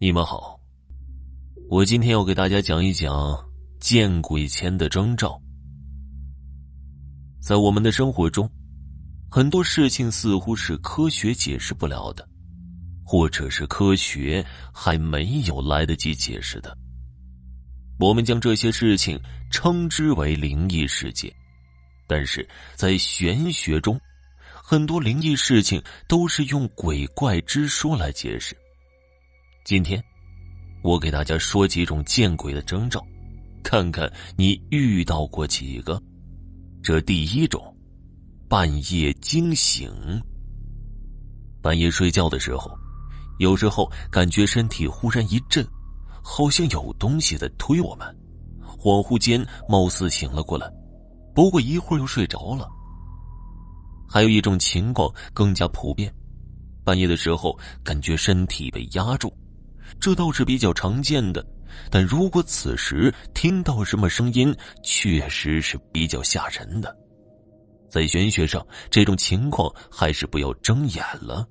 你们好，我今天要给大家讲一讲见鬼前的征兆。在我们的生活中，很多事情似乎是科学解释不了的，或者是科学还没有来得及解释的。我们将这些事情称之为灵异事件，但是在玄学中，很多灵异事情都是用鬼怪之说来解释。今天，我给大家说几种见鬼的征兆，看看你遇到过几个。这第一种，半夜惊醒。半夜睡觉的时候，有时候感觉身体忽然一震，好像有东西在推我们，恍惚间貌似醒了过来，不过一会儿又睡着了。还有一种情况更加普遍，半夜的时候感觉身体被压住。这倒是比较常见的，但如果此时听到什么声音，确实是比较吓人的。在玄学上，这种情况还是不要睁眼了。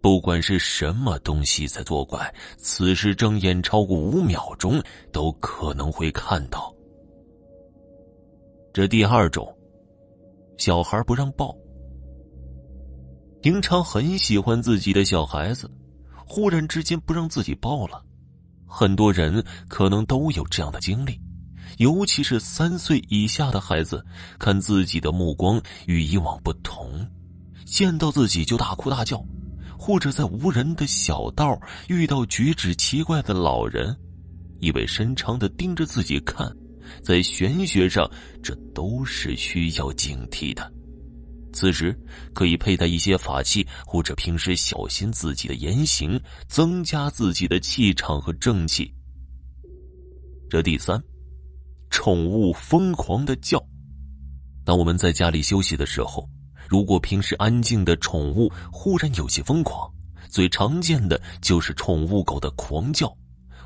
不管是什么东西在作怪，此时睁眼超过五秒钟，都可能会看到。这第二种，小孩不让抱。平常很喜欢自己的小孩子。忽然之间不让自己抱了，很多人可能都有这样的经历，尤其是三岁以下的孩子，看自己的目光与以往不同，见到自己就大哭大叫，或者在无人的小道遇到举止奇怪的老人，意味深长的盯着自己看，在玄学上，这都是需要警惕的。此时可以佩戴一些法器，或者平时小心自己的言行，增加自己的气场和正气。这第三，宠物疯狂的叫。当我们在家里休息的时候，如果平时安静的宠物忽然有些疯狂，最常见的就是宠物狗的狂叫，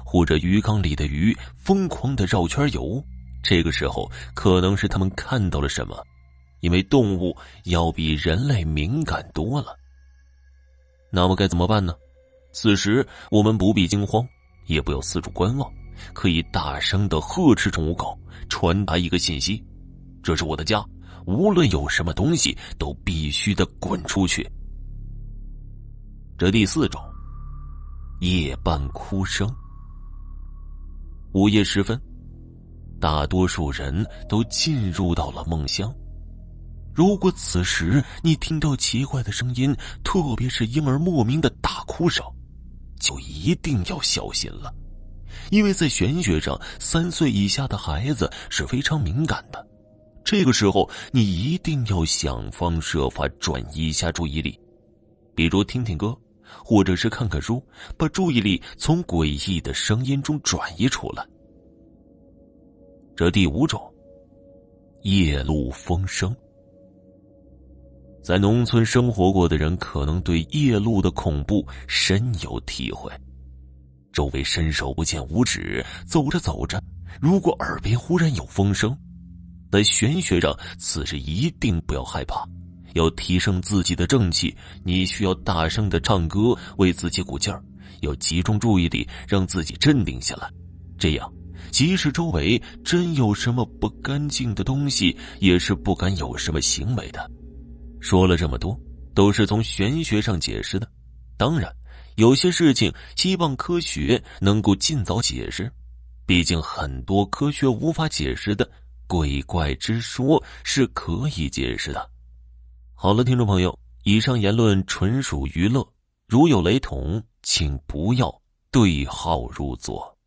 或者鱼缸里的鱼疯狂的绕圈游。这个时候可能是他们看到了什么。因为动物要比人类敏感多了，那么该怎么办呢？此时我们不必惊慌，也不要四处观望，可以大声的呵斥宠物狗，传达一个信息：这是我的家，无论有什么东西都必须的滚出去。这第四种，夜半哭声。午夜时分，大多数人都进入到了梦乡。如果此时你听到奇怪的声音，特别是婴儿莫名的大哭声，就一定要小心了，因为在玄学上，三岁以下的孩子是非常敏感的。这个时候，你一定要想方设法转移一下注意力，比如听听歌，或者是看看书，把注意力从诡异的声音中转移出来。这第五种，夜路风声。在农村生活过的人，可能对夜路的恐怖深有体会。周围伸手不见五指，走着走着，如果耳边忽然有风声，在玄学上，此时一定不要害怕，要提升自己的正气。你需要大声的唱歌，为自己鼓劲儿，要集中注意力，让自己镇定下来。这样，即使周围真有什么不干净的东西，也是不敢有什么行为的。说了这么多，都是从玄学上解释的。当然，有些事情希望科学能够尽早解释，毕竟很多科学无法解释的鬼怪之说是可以解释的。好了，听众朋友，以上言论纯属娱乐，如有雷同，请不要对号入座。